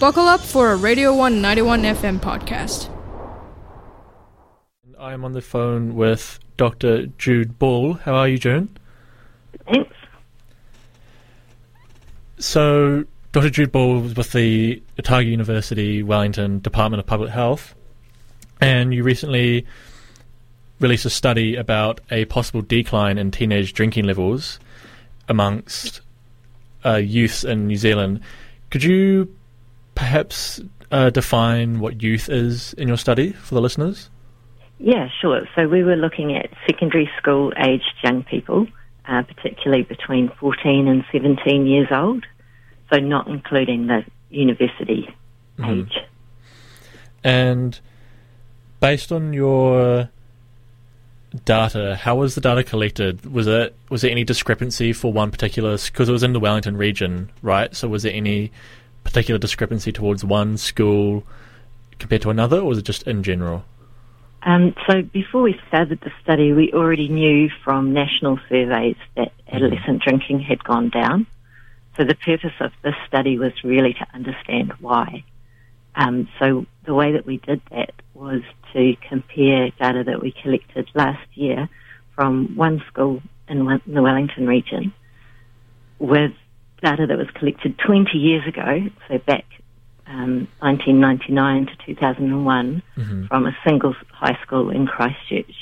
Buckle up for a Radio One 91 FM podcast. I am on the phone with Dr. Jude Ball. How are you, Jude? Thanks. So, Dr. Jude Ball was with the Otago University Wellington Department of Public Health, and you recently released a study about a possible decline in teenage drinking levels amongst uh, youths in New Zealand. Could you perhaps uh, define what youth is in your study for the listeners? Yeah, sure. So we were looking at secondary school aged young people, uh, particularly between 14 and 17 years old, so not including the university Mhm. age. And based on your data, how was the data collected? Was it was there any discrepancy for one particular because it was in the Wellington region, right? So was there any particular discrepancy towards one school compared to another, or was it just in general? Um, so before we started the study, we already knew from national surveys that adolescent drinking had gone down. So the purpose of this study was really to understand why. Um, so the way that we did that was to compare data that we collected last year from one school in the Wellington region with data that was collected 20 years ago, so back um, 1999 to 2001, Mhm. from a single high school in Christchurch.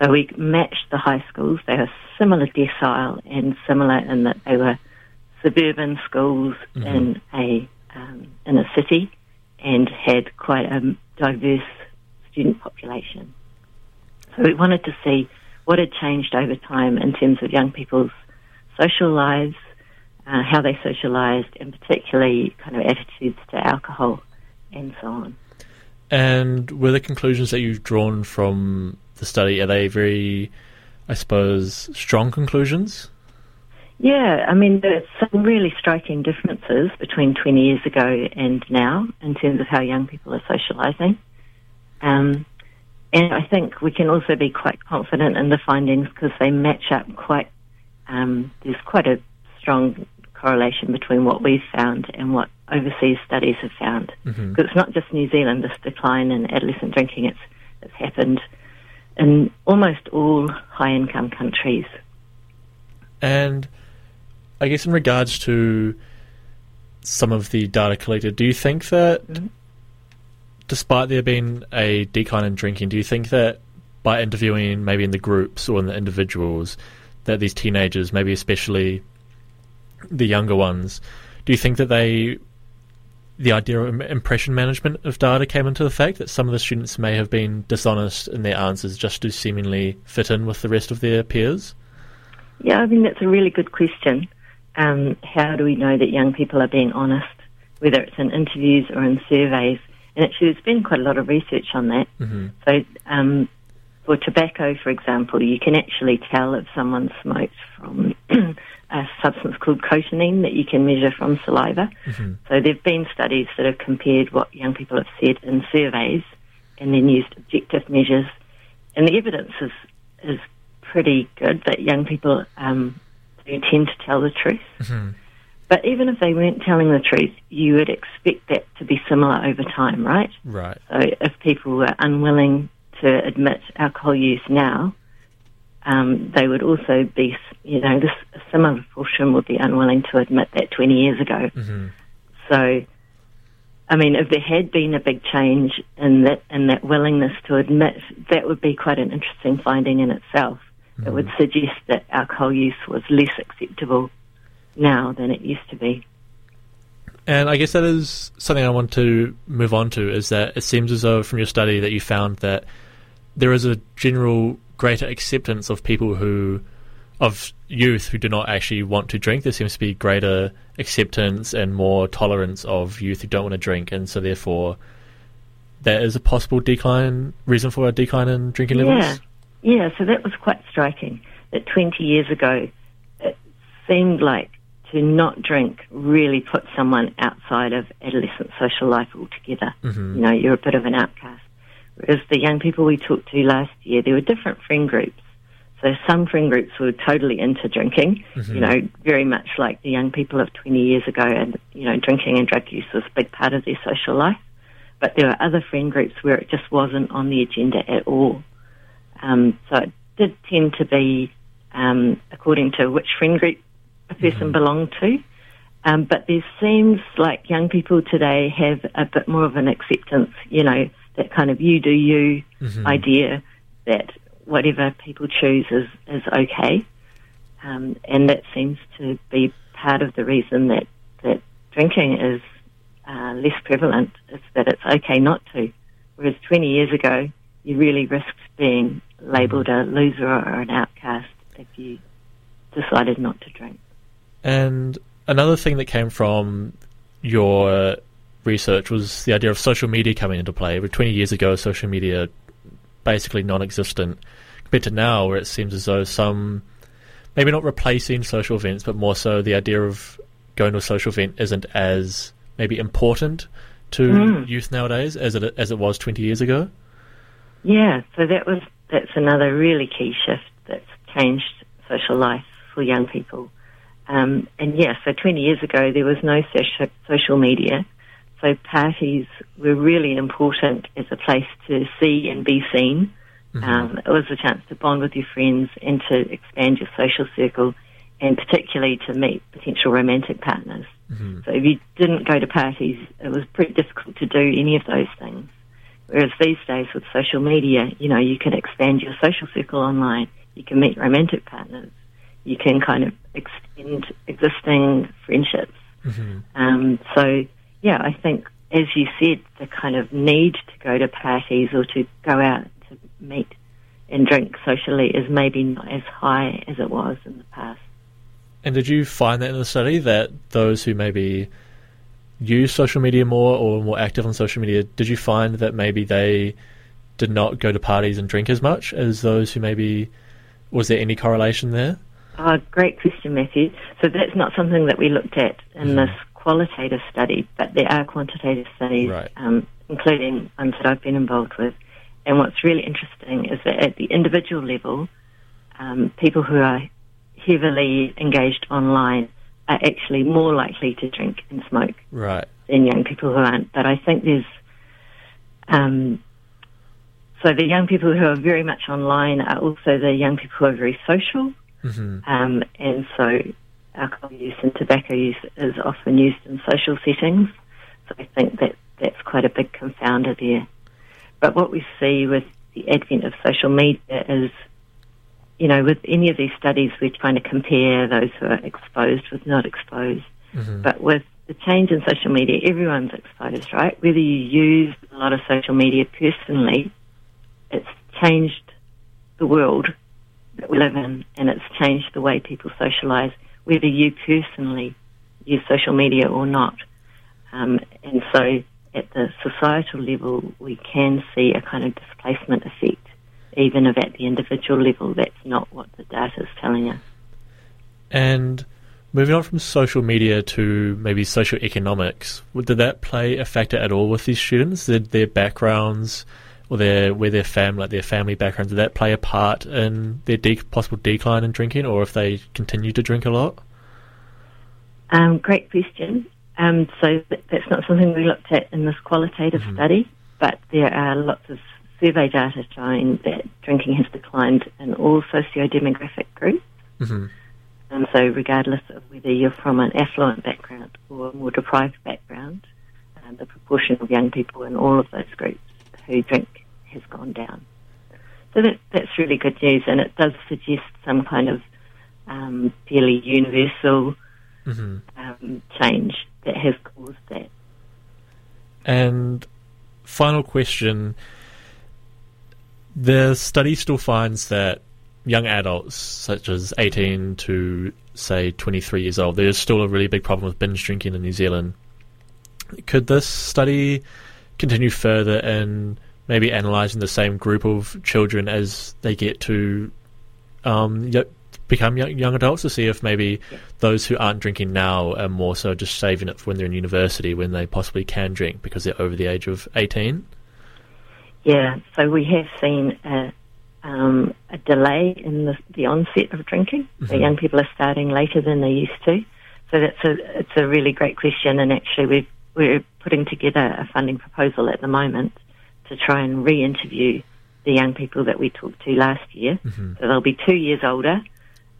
So we matched the high schools. They were similar decile and similar in that they were suburban schools Mhm. in a um, in a city and had quite a diverse student population. So we wanted to see what had changed over time in terms of young people's social lives, uh, how they socialised, and particularly kind of attitudes to alcohol and so on. And were the conclusions that you've drawn from the study are they very, I suppose, strong conclusions? Yeah, I mean, there's some really striking differences between 20 years ago and now in terms of how young people are socialising. Um, and I think we can also be quite confident in the findings because they match up quite, um, there's quite a strong correlation between what we've found and what overseas studies have found. Mm-hmm. Because it's not just New Zealand, this decline in adolescent drinking, it's, it's happened in almost all high income countries. And I guess in regards to some of the data collected, do you think that mm-hmm. despite there being a decline in drinking, do you think that by interviewing maybe in the groups or in the individuals, that these teenagers, maybe especially the younger ones, do you think that they the idea of impression management of data came into the fact that some of the students may have been dishonest in their answers just to seemingly fit in with the rest of their peers? Yeah, I think that's a really good question. Um, how do we know that young people are being honest, whether it's in interviews or in surveys? And actually, there's been quite a lot of research on that. hmm So, um, for tobacco, for example, you can actually tell if someone smokes from a substance called cotinine that you can measure from saliva. hmm So, there have been studies that have compared what young people have said in surveys and then used objective measures. And the evidence is, is pretty good that young people um, do tend to tell the truth. hmm But even if they weren't telling the truth, you would expect that to be similar over time, right? Right. So if people were unwilling to admit alcohol use now, um, they would also be, you know, this a similar portion would be unwilling to admit that 20 years ago. hmm So, I mean, if there had been a big change in that in that willingness to admit, that would be quite an interesting finding in itself. It would suggest that alcohol use was less acceptable now than it used to be. And I guess that is something I want to move on to is that it seems as though from your study that you found that there is a general greater acceptance of people who, of youth who do not actually want to drink. There seems to be greater acceptance and more tolerance of youth who don't want to drink, and so therefore there is a possible decline, reason for a decline in drinking Yeah. levels. Yeah, so that was quite striking. That 20 years ago, it seemed like to not drink really put someone outside of adolescent social life altogether. Mhm. You know, you're a bit of an outcast. Whereas the young people we talked to last year, there were different friend groups. So some friend groups were totally into drinking, Mhm. you know, very much like the young people of 20 years ago, and you know, drinking and drug use was a big part of their social life. But there were other friend groups where it just wasn't on the agenda at all. Um, so it did tend to be um, according to which friend group a person belonged to. Um, but there seems like young people today have a bit more of an acceptance, you know, that kind of you do you Mhm. idea that whatever people choose is, is okay. Um, and that seems to be part of the reason that, that drinking is uh, less prevalent, is that it's okay not to. Whereas 20 years ago, you really risked being labelled a loser or an outcast if you decided not to drink. And another thing that came from your research was the idea of social media coming into play. But 20 years ago, social media basically non-existent compared to now, where it seems as though some, maybe not replacing social events, but more so the idea of going to a social event isn't as maybe important to Mm. youth nowadays as it as it was 20 years ago. Yeah, so that was that's another really key shift that's changed social life for young people. Um, and yeah, so 20 years ago there was no soci- social media, so parties were really important as a place to see and be seen. Um, it was a chance to bond with your friends and to expand your social circle, and particularly to meet potential romantic partners. hmm So if you didn't go to parties, it was pretty difficult to do any of those things. Whereas these days with social media, you know, you can expand your social circle online. You can meet romantic partners. You can kind of extend existing friendships. hmm Um, so, yeah, I think, as you said, the kind of need to go to parties or to go out to meet and drink socially is maybe not as high as it was in the past. And did you find that in the study that those who maybe use social media more or more active on social media, did you find that maybe they did not go to parties and drink as much as those who maybe was there any correlation there? Oh, great question, Matthew. So that's not something that we looked at in Mhm. this qualitative study, but there are quantitative studies, Right. um, including ones that I've been involved with. And what's really interesting is that at the individual level, um, people who are heavily engaged online are actually more likely to drink and smoke Right. than young people who aren't. But I think there's, um, so the young people who are very much online are also the young people who are very social. hmm Um, and so alcohol use and tobacco use is often used in social settings. So I think that that's quite a big confounder there. But what we see with the advent of social media is, you know, with any of these studies, we're trying to compare those who are exposed with not exposed. hmm But with the change in social media, everyone's exposed, right? Whether you use a lot of social media personally, it's changed the world that we live in and it's changed the way people socialise, whether you personally use social media or not. Um, and so at the societal level, we can see a kind of displacement effect, even if at the individual level, that's not what the data is telling us. And moving on from social media to maybe social economics, did that play a factor at all with these students? Did their backgrounds or their where their family, like their family backgrounds, did that play a part in their de- possible decline in drinking, or if they continue to drink a lot? Um, great question. Um, so th- that's not something we looked at in this qualitative Mhm. study, but there are lots of survey data showing that drinking has declined in all socio-demographic groups. hmm And so regardless of whether you're from an affluent background or a more deprived background, um, the proportion of young people in all of those groups who drink has gone down. So that, that's really good news, and it does suggest some kind of um, fairly universal hmm um, change that has caused that. And final question: the study still finds that young adults, such as 18 to say 23 years old, there's still a really big problem with binge drinking in New Zealand. Could this study continue further in maybe analysing the same group of children as they get to um, y- become young, young adults to see if maybe Yeah. those who aren't drinking now are more so just saving it for when they're in university when they possibly can drink because they're over the age of 18? Yeah, so we have seen a, um, a delay in the, the onset of drinking. So Mhm. young people are starting later than they used to. So that's a it's a really great question, and actually we've, we're putting together a funding proposal at the moment to try and re-interview the young people that we talked to last year. Mhm. So they'll be two years older,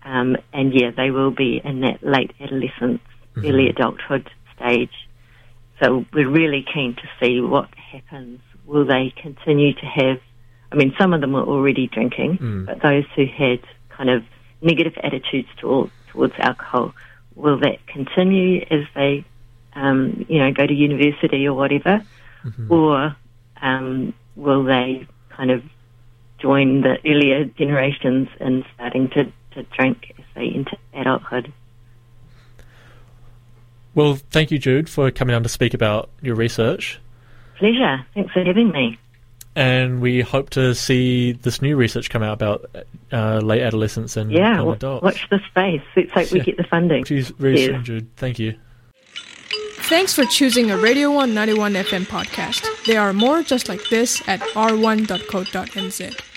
um, and yeah, they will be in that late adolescence, Mhm. early adulthood stage. So we're really keen to see what happens. Will they continue to have? I mean, some of them were already drinking, Mm. but those who had kind of negative attitudes toward, towards alcohol, will that continue as they, um, you know, go to university or whatever, Mhm. or um, will they kind of join the earlier generations in starting to, to drink as they enter adulthood? Well, thank you, Jude, for coming on to speak about your research. Pleasure. Thanks for having me. And we hope to see this new research come out about uh, late adolescence and Yeah, young adults. watch the space. It's like hope we get the funding. Very Cheers. soon, Jude. Thank you. Thanks for choosing a Radio One 91 FM podcast. There are more just like this at r1.co.nz.